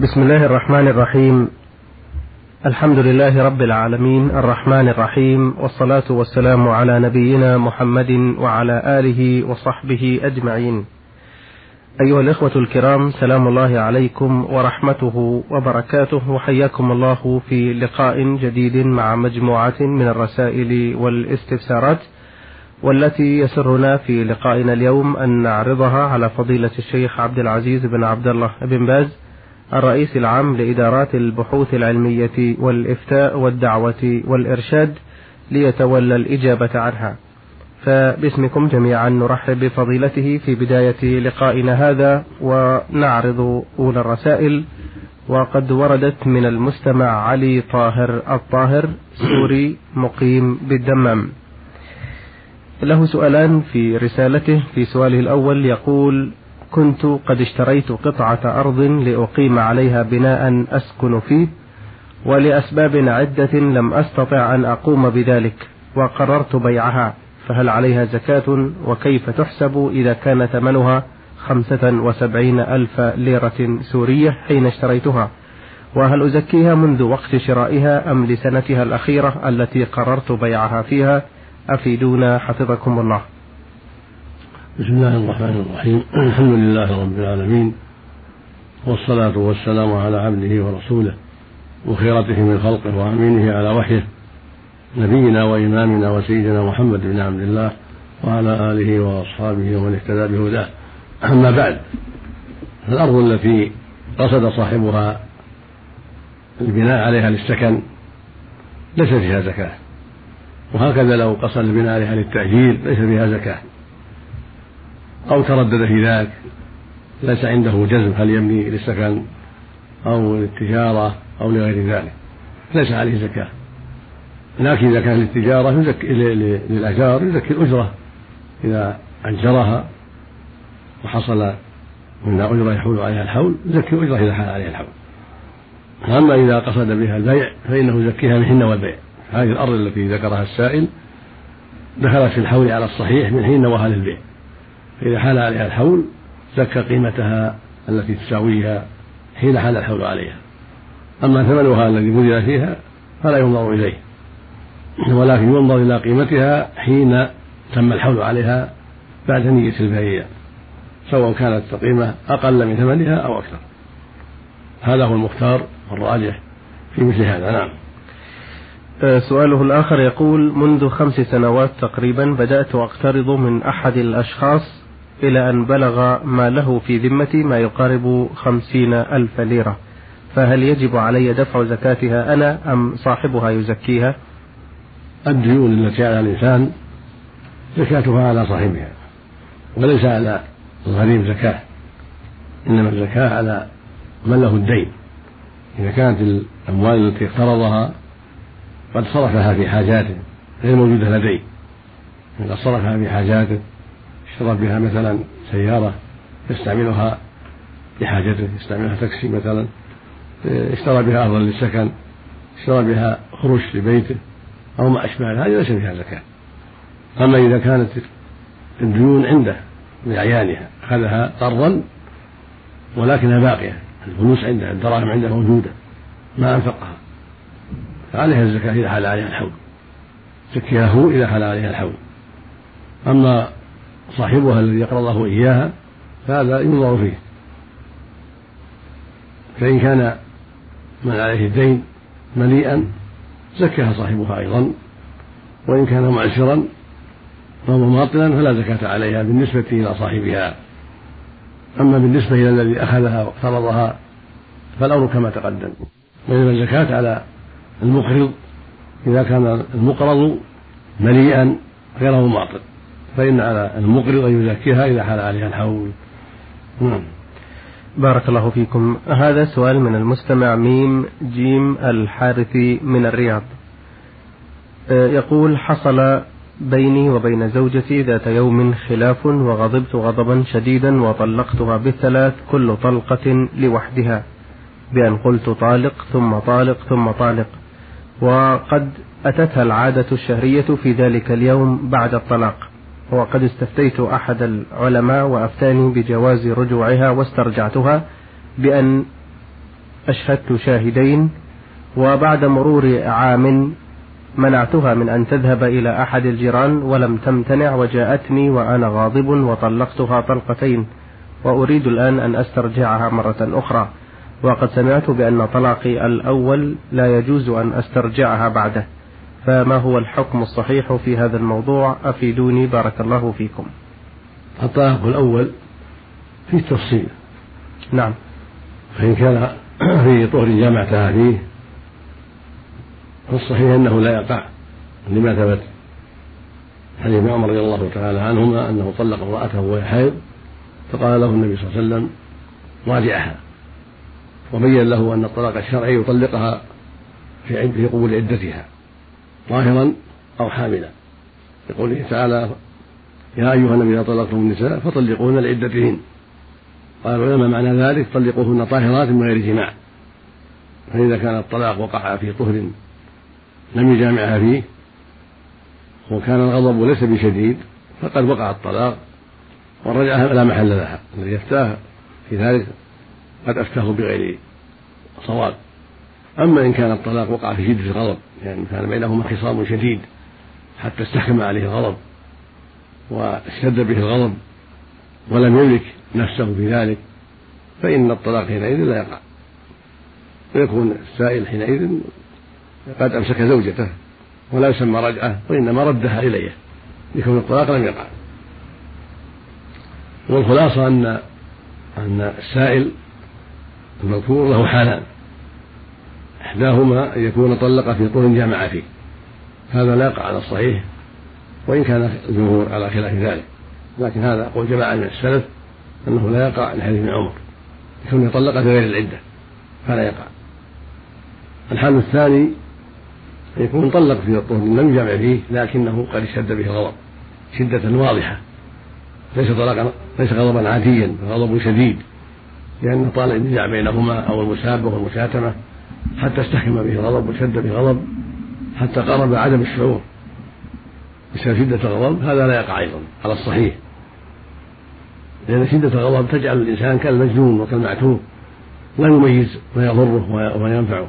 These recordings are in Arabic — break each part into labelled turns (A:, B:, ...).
A: بسم الله الرحمن الرحيم. الحمد لله رب العالمين. الرحمن الرحيم. والصلاة والسلام على نبينا محمد وعلى آله وصحبه أجمعين. أيها الإخوة الكرام سلام الله عليكم ورحمته وبركاته وحياكم الله في لقاء جديد مع مجموعة من الرسائل والاستفسارات والتي يسرنا في لقائنا اليوم أن نعرضها على فضيلة الشيخ عبد العزيز بن عبد الله بن باز الرئيس العام لإدارات البحوث العلمية والإفتاء والدعوة والإرشاد ليتولى الإجابة عنها. فباسمكم جميعا نرحب بفضيلته في بداية لقائنا هذا ونعرض أولى الرسائل. وقد وردت من المستمع علي طاهر الطاهر سوري مقيم بالدمام. له سؤالان في رسالته. في سؤاله الأول يقول كنت قد اشتريت قطعة أرض لأقيم عليها بناء أسكن فيه ولأسباب عدة لم أستطع أن أقوم بذلك وقررت بيعها فهل عليها زكاة؟ وكيف تحسب إذا كان ثمنها خمسة وسبعين ألف ليرة سورية حين اشتريتها؟ وهل أزكيها منذ وقت شرائها أم لسنتها الأخيرة التي قررت بيعها فيها؟ أفيدونا حفظكم الله.
B: بسم الله الرحمن الرحيم. الحمد لله رب العالمين والصلاة والسلام على عبده ورسوله وخيرته من خلقه وأمينه على وحيه نبينا وإمامنا وسيدنا محمد بن عبد الله وعلى آله وأصحابه ومن اهتدى بهداه. أما بعد الأرض التي قصد صاحبها البناء عليها للسكن ليس فيها زكاة وهكذا لو قصد البناء عليها للتأجير ليس فيها زكاة. أو تردد في ذلك ليس عنده جزم هل يبني للسكن أو للتجارة أو لغير ذلك ليس عليه زكاة. لكن إذا كان للتجارة يزكي للأجار يزكي الأجرة. إذا أجرها وحصل منها أجرة يحول عليها الحول يزكي الأجرة إذا حال عليها الحول. أما إذا قصد بها البيع فإنه يزكيها من حين والبيع. هذه الأرض التي ذكرها السائل دخلت في الحول على الصحيح من حين نواها للبيع فإذا حال عليها الحول زكى قيمتها التي تساويها حين حال الحول عليها. أما ثمنها الذي بذل فيها فلا ينظر إليه ولكن ينظر إلى قيمتها حين تم الحول عليها بعد نية البيع سواء كانت القيمة أقل من ثمنها أو أكثر. هذا هو المختار والراجح في مثل هذا. نعم.
A: آه، سؤاله الآخر يقول منذ خمس سنوات تقريبا بدأت أقترض من أحد الأشخاص إلى أن بلغ ما له في ذمتي ما يقارب خمسين ألف ليرة. فهل يجب علي دفع زكاتها أنا أم صاحبها يزكيها؟
B: الديون التي على الإنسان زكاتها على صاحبها وليس على الغريم زكاة إنما الزكاة على من له الدين. إذا كانت الأموال التي اقترضها قد صرفها في حاجاته غير موجودة لديه. قد صرفها في حاجاته اشترى بها مثلا سيارة يستعملها لحاجته يستعملها تاكسي مثلا اشترى بها أرضا للسكن اشترى بها خروج لبيته أو ما أشبه هذه ليس فيها زكاة. أما إذا كانت الديون عنده بأعيانها أخذها قرضا ولكنها باقية الفلوس عنده الدراهم عنده موجودة ما أنفقها فعليها الزكاة إذا حال عليها الحول زكيها هو إذا حال عليها الحول. أما صاحبها الذي يقرضه إياها فهذا ينظر فيه. فإن كان من عليه الدين مليئا زكاها صاحبها أيضا. وإن كان معسرا أو مماطلا فلا زكاة عليها بالنسبة إلى صاحبها. أما بالنسبة إلى الذي أخذها واقترضها فالأمر كما تقدم. وإنما الزكاة على المقرض إذا كان المقرض مليئا غير مماطل فإن على المقرض أن يزكيها إذا حال عليها الحول. نعم.
A: بارك الله فيكم. هذا سؤال من المستمع ميم جيم الحارثي من الرياض. آه، يقول حصل بيني وبين زوجتي ذات يوم خلاف وغضبت غضبا شديدا وطلقتها بالثلاث كل طلقة لوحدها بأن قلت طالق ثم طالق ثم طالق. وقد أتتها العادة الشهرية في ذلك اليوم بعد الطلاق. وقد استفتيت أحد العلماء وأفتاني بجواز رجوعها واسترجعتها بأن أشهدت شاهدين وبعد مرور عام منعتها من أن تذهب إلى أحد الجيران ولم تمتنع وجاءتني وأنا غاضب وطلقتها طلقتين وأريد الآن أن أسترجعها مرة أخرى. وقد سمعت بأن طلاقي الأول لا يجوز أن أسترجعها بعده. فما هو الحكم الصحيح في هذا الموضوع؟ أفيدوني بارك الله فيكم.
B: الطلاق الأول فيه تفصيل.
A: نعم.
B: فإن كان في طهر جامعتها فيه فالصحيح أنه لا يقع لما ثبت. حديث ابن عمر رضي الله تعالى عنهما أنه طلق امرأته وهي حيض فقال له النبي صلى الله عليه وسلم راجعها وبين له أن الطلاق الشرعي يطلقها في في قبول عدتها. ظاهرا أو حاملا. لقوله تعالى يا أيها النبي إذا طلقتم النساء فطلقوهن لعدتهن. قال العلماء معنى ذلك طلقوهن طاهرات من غير جماع. فإذا كان الطلاق وقع في طهر لم يجامعها فيه وكان الغضب ليس بشديد فقد وقع الطلاق والرجعة لا محل لها. الذي يفتاه في ذلك قد أفتاه بغير صواب. أما إن كان الطلاق وقع في شدة الغضب يعني كان بينهما خصام شديد حتى استحكم عليه الغضب واشتد به الغضب ولم يملك نفسه في ذلك فإن الطلاق حينئذ لا يقع. ويكون السائل حينئذ قد أمسك زوجته ولا يسمى رجعة وإنما ردها إليه لكون الطلاق لم يقع. والخلاصة أن أن السائل المذكور له حالان. إحداهما أن يكون طلق في طول جامع فيه. هذا لا يقع على الصحيح وإن كان الجمهور على خلاف ذلك. لكن هذا قول جماعة من السلف أنه لا يقع لحديث ابن عمر. يكون يطلق في غير العدة فلا يقع. الحال الثاني يكون طلق في الطهر لم يجامع فيه لكنه قد اشتد به الغضب. شدة واضحة. ليس طلاقا ليس غضبا عاديا غضب شديد. لأنه طال النزاع بينهما أو المسابة والمشاتمة حتى استحكم به الغضب وشد به الغضب حتى قرب عدم الشعور بسبب شدة الغضب. هذا لا يقع أيضا على الصحيح. لأن شدة الغضب تجعل الإنسان كالمجنون وكالمعتوه لا يميز ما يضره وما ينفعه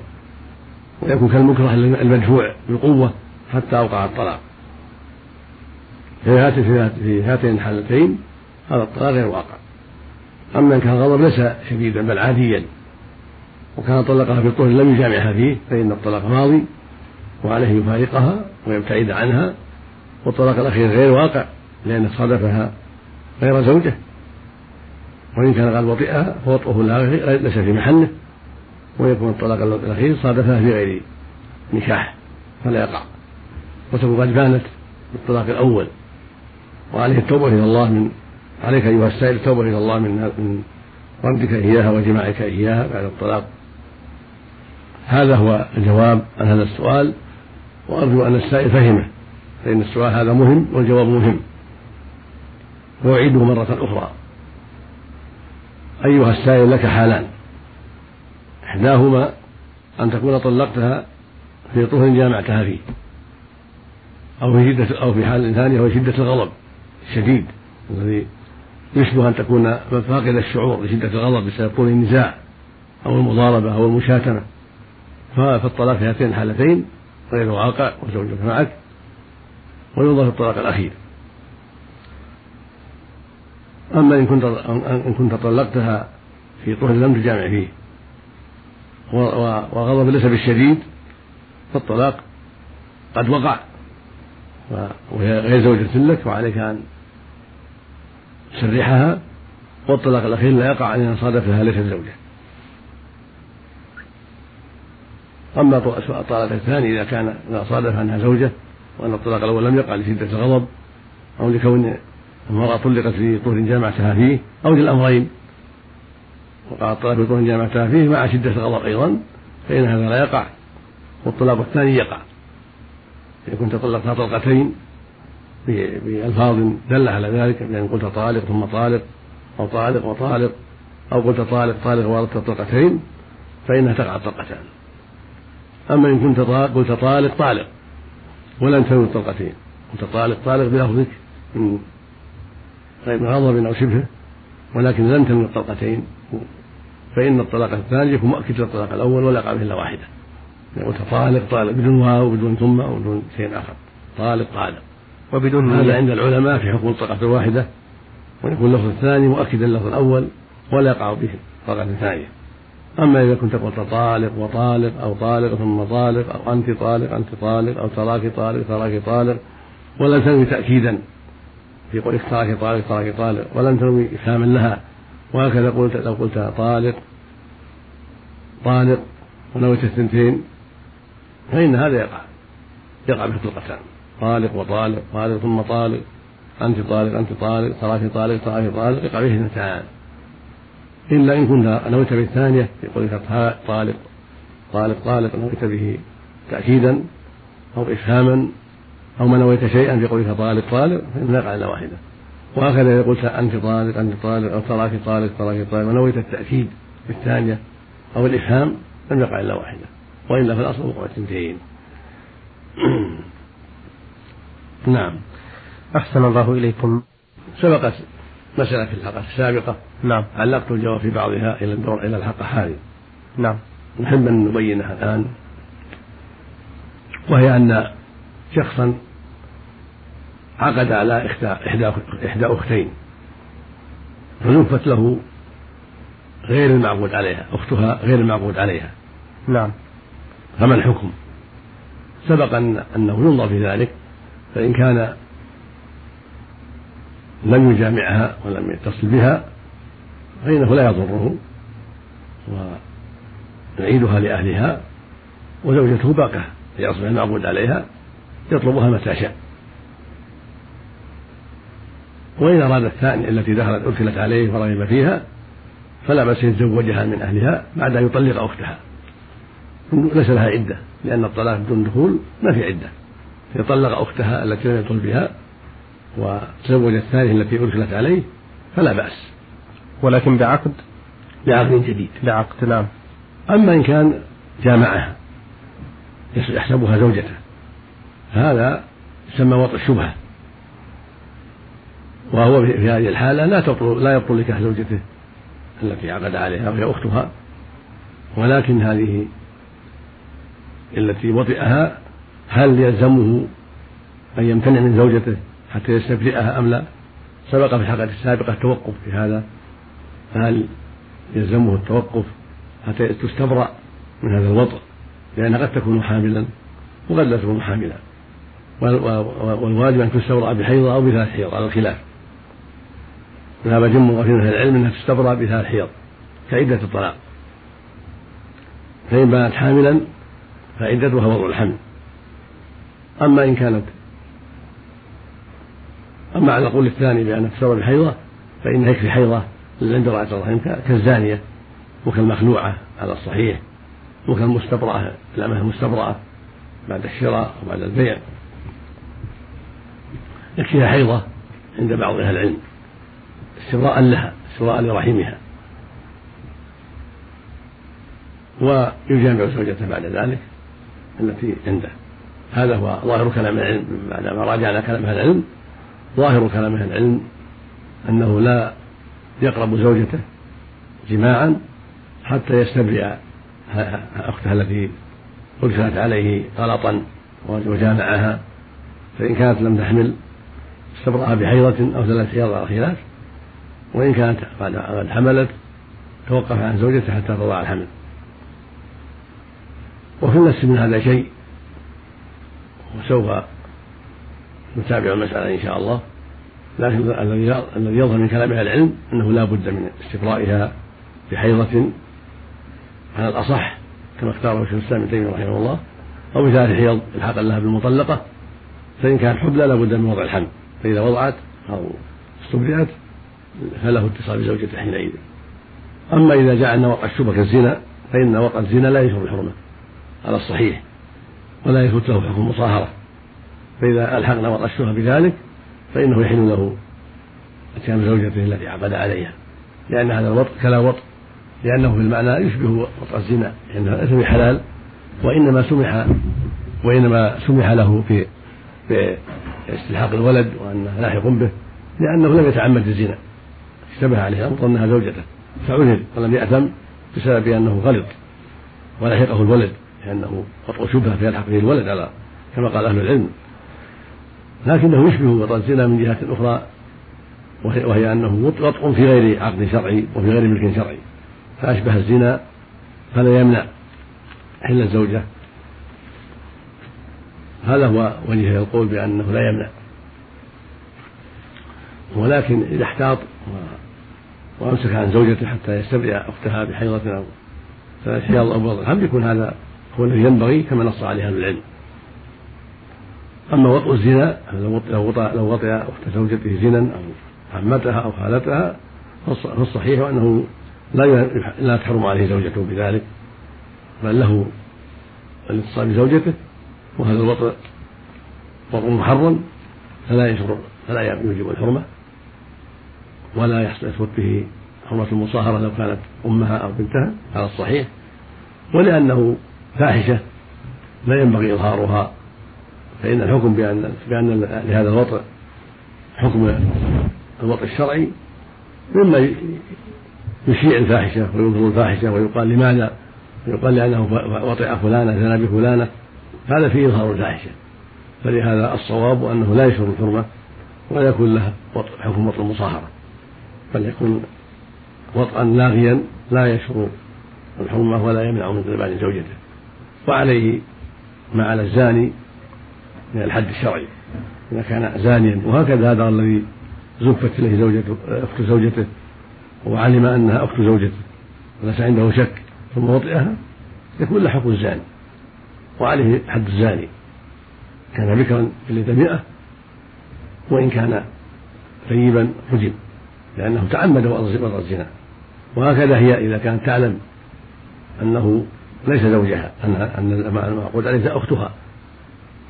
B: ويكون كالمكره المدفوع بالقوة حتى أوقع الطلاق. في هاتين الحالتين هذا الطلاق غير واقع. أما إن كان الغضب ليس شديدا بل عاديا. وكان طلقها في الطهر لم يجامعها فيه فإن الطلاق ماضي وعليه يفارقها ويبتعد عنها والطلاق الأخير غير واقع لأن صادفها غير زوجة. وإن كان قد وطئها فوطئه ليس في محله. ويكون الطلاق الأخير صادفها في غير نكاح فلا يقع. وتكون قد بانت بالطلاق الأول. وعليه التوبة إلى الله من عليك أيها السائل التوبة إلى الله من من ردك إياها وجماعك إياها بعد الطلاق. هذا هو الجواب عن هذا السؤال وأرجو أن السائل فهمه فإن السؤال هذا مهم والجواب مهم. وأعيده مرة أخرى. أيها السائل لك حالان. إحداهما أن تكون طلقتها في طهر جامعتها فيه أو في شدة أو في حال ثانية وهي شدة الغضب الشديد الذي يشبه أن تكون فاقد الشعور لشدة الغضب بسبب طول النزاع أو المضاربة أو المشاتمة. فالطلاق في هاتين الحالتين غير واقع وزوجك معك وينظر الطلاق الأخير. أما إن كنت إن كنت طلقتها في طهر لم تجامع فيه وغضب ليس بالشديد فالطلاق قد وقع وهي غير زوجة لك وعليك أن تسرحها والطلاق الأخير لا يقع إن صادفها ليست زوجة. أما الطلاق الثاني إذا كان إذا صادف أنها زوجة وأن الطلاق الأول لم يقع لشدة الغضب أو لكون المرأة طلقت في طهر جامعتها فيه أو للأمرين. وقع الطلاق في طهر جامعتها فيه مع شدة الغضب أيضا فإن هذا لا يقع. والطلاق الثاني يقع. إذا كنت طلقتها طلقتين بألفاظ دل على ذلك بأن قلت طالق ثم طالق أو طالق وطالق أو قلت طالق طالق وردت طلقتين فإنها تقع الطلقتان. أما إن كنت قلت طالق طالق. ولم تنوي الطلقتين. قلت طالق طالق بلفظك. من غير غضب أو شبهه ولكن لم تنوي الطلقتين. فإن الطلاق الثاني يكون مؤكد للطلاق الأول ولا يقع إلا واحدة. يقول طالق طالق بدون واو وبدون ثم وبدون شيء آخر. طالق طالق. وبدون هذا عند العلماء في حكم الطلقة الواحدة. ويكون اللفظ الثاني مؤكدا للفظ الأول ولا يقع به الطلقة الثانية أما إذا كنت قلت طالق وطالق أو طالق ثم طالق أو أنت طالق أنت طالق أو تراك طالق تراك طالق ولم تنوي تأكيدا في قولك تراك طالق تراك طالق ولم تنوي إفهاما لها وهكذا قلت لو قلت طالق طالق ونويت الثنتين فإن هذا يقع يقع في الطلقتان طالق وطالق طالق ثم طالق أنت طالق أنت طالق تراك طالق تراك طالق يقع فيه اثنتان إلا إن كنت نويت بالثانية في قولك طالق طالق طالق نويت به تأكيدا أو إفهاما أو ما نويت شيئا في قولك طالق طالق فإن يقع إلا واحدة. وهكذا إذا قلت أنت طالق أنت طالق أو تراك طالق تراك طالق ونويت التأكيد بالثانية أو الإفهام لم يقع إلا واحدة وإلا فالأصل وقوع الثنتين
A: نعم. أحسن الله إليكم.
B: سبقت مسألة في الحلقة السابقة.
A: نعم.
B: علقت الجواب في بعضها إلى الدور إلى الحلقة هذه.
A: نعم.
B: نحب أن نبينها الآن وهي أن شخصا عقد على إحدى إحدى إحدى أختين فنفت له غير المعقود عليها أختها غير المعقود عليها.
A: نعم.
B: فما الحكم؟ سبق أن أنه ينظر في ذلك فإن كان لم يجامعها ولم يتصل بها فإنه لا يضره ويعيدها لأهلها وزوجته باقة لأصبح المعبود عليها يطلبها متى شاء. وإن أراد الثانية التي دخلت أدخلت عليه ورغب فيها فلا بأس يتزوجها من أهلها بعد أن يطلق أختها. ليس لها عدة لأن الطلاق بدون دخول ما في عدة. يطلق أختها التي لم يدخل بها وتزوج الثانية التي أدخلت عليه فلا بأس.
A: ولكن بعقد؟
B: بعقد جديد.
A: بعقد نعم.
B: أما إن كان جامعها يحسبها زوجته هذا يسمى وطء الشبهة. وهو في هذه الحالة لا تبطل لا يبطل نكاح زوجته التي عقد عليها وهي أختها. ولكن هذه التي وطئها هل يلزمه أن يمتنع من زوجته؟ حتى يستبرئها أم لا؟ سبق في الحلقة السابقة التوقف في هذا. فهل يلزمه التوقف حتى تستبرأ من هذا الوطء لأنها قد تكون حاملا وقد لا تكون حاملا. والواجب أن تستبرأ بحيضة أو بثلاث حيض على الخلاف. ذهب جمع من أهل العلم أنها تستبرأ بثلاث حيض كعدة الطلاق. فإن بانت حاملا فعدتها وضع الحمل. أما إن كانت أما على القول الثاني بأن تستبرأ بحيضة فإنها يكفي حيضة عند امرأة الرحم كالزانية وكالمخلوعة على الصحيح وكالمستبرأة الأمة المستبرأة بعد الشراء وبعد البيع. يكفيها حيضة عند بعض أهل العلم استبراء لها استبراء لرحمها. ويجامع زوجته بعد ذلك التي عنده. هذا هو ظاهر كلام العلم بعدما راجعنا كلام أهل العلم. ظاهر كلام أهل العلم أنه لا يقرب زوجته جماعا حتى يستبرئ أختها التي ادخلت عليه غلطا وجامعها فإن كانت لم تحمل استبرأها بحيضة أو ثلاث حيض على خلاف وإن كانت قد حملت توقف عن زوجته حتى تضع الحمل. وفي النفس من هذا شيء وسوف نتابع المسألة إن شاء الله. لكن الذي يظهر من كلام أهل العلم أنه لا بد من استقرائها بحيضة على الأصح كما اختاره شيخ الإسلام ابن تيمية رحمه الله أو بثلاث حيض إلحاقا لها بالمطلقة فإن كانت حبلى لا بد من وضع الحمل فإذا وضعت أو استبرئت فله اتصال بزوجته حينئذ. أما إذا جاء أن وقع الشبهة كالزنا فإن وقع الزنا لا يشعر الحرمة على الصحيح ولا يثبت له حكم المصاهرة فإذا ألحقنا الشبهة بذلك فإنه يحل له إتيان زوجته التي عقد عليها لأن هذا الوطء كلا وطء لأنه في المعنى يشبه وطأ الزنا لأنه ليس بحلال وإنما سمح وإنما سمح له في باستلحاق الولد وأنه لاحق به لأنه لم يتعمد الزنا. اشتبه عليه الأمر أنها زوجته فعذر ولم يأثم بسبب أنه غلط ولحقه الولد لأنه وطء شبهة فيلحق به الولد على كما قال أهل العلم. لكنه يشبه وطء الزنا من جهة أخرى وهي أنه وطء في غير عقد شرعي وفي غير ملك شرعي فأشبه الزنا فلا يمنع حل الزوجة. هذا هو وجه القول بأنه لا يمنع. ولكن إذا احتاط وأمسك عن زوجته حتى يستبرئ أختها بحيضة أو ثلاث حيض أو بضع الحمل يكون هذا هو الذي ينبغي كما نص عليه أهل العلم. أما وطء الزنا لو وطأ لو وطئ أخت زوجته زنا أو عمتها أو خالتها فالصحيح أنه لا لا تحرم عليه زوجته بذلك بل له الاتصال بزوجته وهذا الوطء وطء محرم فلا يشرع فلا يوجب الحرمة ولا يثبت به حرمة المصاهرة لو كانت أمها أو بنتها على الصحيح ولأنه فاحشة لا ينبغي إظهارها فإن الحكم بأن بأن لهذا الوطء حكم الوطء الشرعي مما يشيع الفاحشة ويظهر الفاحشة ويقال لماذا؟ ويقال لأنه وطئ فلانة زنى بفلانة هذا فيه إظهار الفاحشة. فلهذا الصواب أنه لا يشهر الحرمة ولا يكون له حكم وطء المصاهرة بل يكون وطئا لاغيا لا يشهر الحرمة ولا يمنع من قربان زوجته. وعليه ما على الزاني من الحد الشرعي. إذا كان زانيا وهكذا هذا الذي زفت إليه زوجته أخت زوجته وعلم أنها أخت زوجته وليس عنده شك ثم وطئها يكون له الزاني وعليه حد الزاني. كان بكرا جلد مئة وإن كان ثيبا رجم لأنه تعمد وضع الزنا. وهكذا هي إذا كانت تعلم أنه ليس زوجها أن المعقود عليه أختها.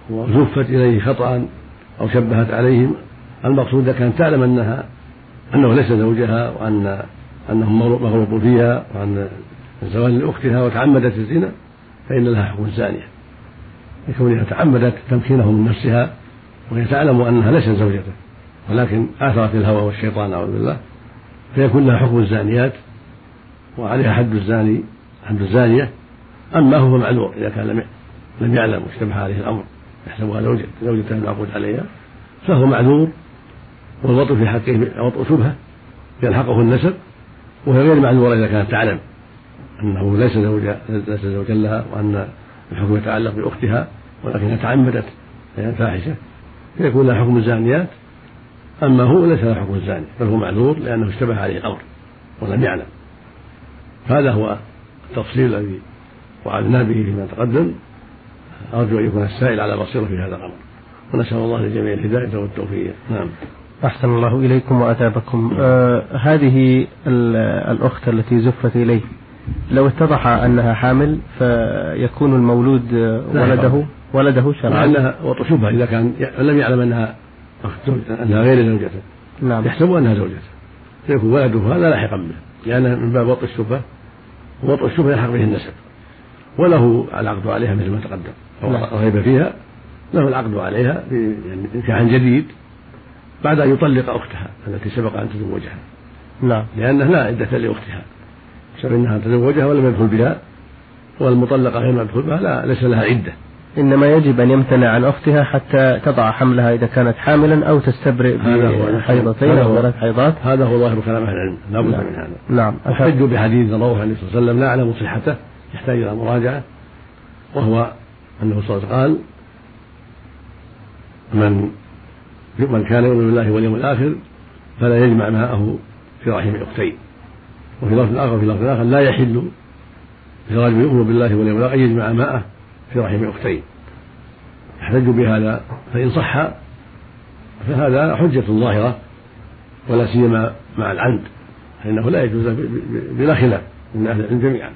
B: وزفت إليه خطأ أو شبهت عليه المقصود إذا كانت تعلم أنها أنه ليس زوجها وأن أنه مغلوب فيها وأن الزواج لأختها وتعمدت الزنا فإن لها حكم الزانية لكونها تعمدت تمكينه من نفسها وهي تعلم أنها ليست زوجته ولكن آثرت الهوى والشيطان أعوذ بالله فيكون لها حكم الزانيات وعليها حد الزاني حد الزانية. أما هو معذور إذا كان لم لم يعلم واشتبه عليه الأمر. يحسبها زوجة المعقود عليها. فهو معذور والوطء في حقه وطء شبهة يلحقه النسب وهي غير معذورة إذا كانت تعلم أنه ليس زوجا ليس زوجا لها وأن الحكم يتعلق بأختها ولكنها تعمدت فاحشة. فيكون لها حكم الزانيات أما هو ليس له حكم الزاني بل هو معذور لأنه اشتبه عليه الأمر ولم يعلم. هذا هو التفصيل الذي وعدنا به فيما تقدم. أرجو أن يكون السائل على بصيرة في هذا الأمر. ونسأل الله للجميع الهداية والتوفيق. نعم.
A: أحسن الله إليكم وأثابكم. آه هذه الأخت التي زفت إليه لو اتضح أنها حامل فيكون المولود ولده؟ ولده شرعا.
B: لأنها وطئ شبهة إذا كان لم يعلم أنها أنها غير زوجته.
A: نعم.
B: يحسب أنها زوجته. فيكون ولده هذا لاحقا به لأنه من باب وطئ الشبهة ووطئ الشبهة يلحق به النسب. وله العقد عليها مثل ما تقدم. أو نعم. رغب فيها له العقد عليها في يعني نكاح جديد بعد أن يطلق أختها التي سبق أن تزوجها.
A: نعم.
B: لأنه لا عدة لأختها. بسبب أنها تزوجها ولم يدخل بها والمطلقة غير مدخول بها لا ليس لها عدة.
A: إنما يجب أن يمتنع عن أختها حتى تضع حملها إذا كانت حاملا أو تستبرئ بحيضتين أو ثلاث حيضات.
B: هذا هو ظاهر كلام أهل العلم. لا بد
A: نعم.
B: من هذا.
A: نعم.
B: احتجوا بحديث رواه النبي صلى الله عليه وسلم لا أعلم صحته. يحتاج إلى مراجعة وهو أنه صلى الله عليه وسلم قال من من كان يؤمن بالله واليوم الآخر فلا يجمع ماءه في رحم أختين وفي لفظ آخر في لفظ آخر لا يحل لرجل يؤمن بالله واليوم الآخر أن يجمع ماءه في رحم أختين يحتج بهذا فإن صح فهذا حجة ظاهرة ولا سيما مع العمد فإنه لا يجوز بلا خلاف من أهل العلم جميعا.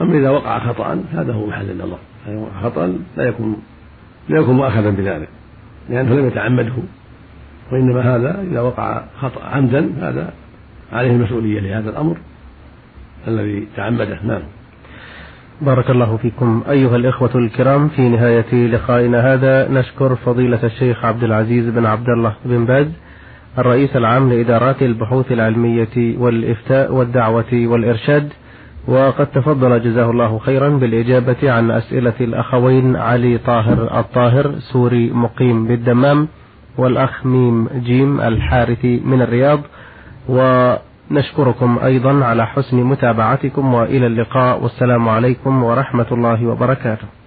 B: أما إذا وقع خطأ هذا هو محل النظر. خطأ لا يكون لا يكون مؤاخذا بذلك لأنه لم يتعمده. وإنما هذا إذا وقع خطأ عمدا هذا عليه المسؤولية لهذا الأمر الذي تعمده. نعم.
A: بارك الله فيكم أيها الإخوة الكرام في نهاية لقائنا هذا. نشكر فضيلة الشيخ عبد العزيز بن عبد الله بن باز الرئيس العام لإدارات البحوث العلمية والإفتاء والدعوة والإرشاد وقد تفضل جزاه الله خيرا بالإجابة عن أسئلة الأخوين علي طاهر الطاهر سوري مقيم بالدمام والأخ ميم جيم الحارثي من الرياض. ونشكركم أيضا على حسن متابعتكم وإلى اللقاء والسلام عليكم ورحمة الله وبركاته.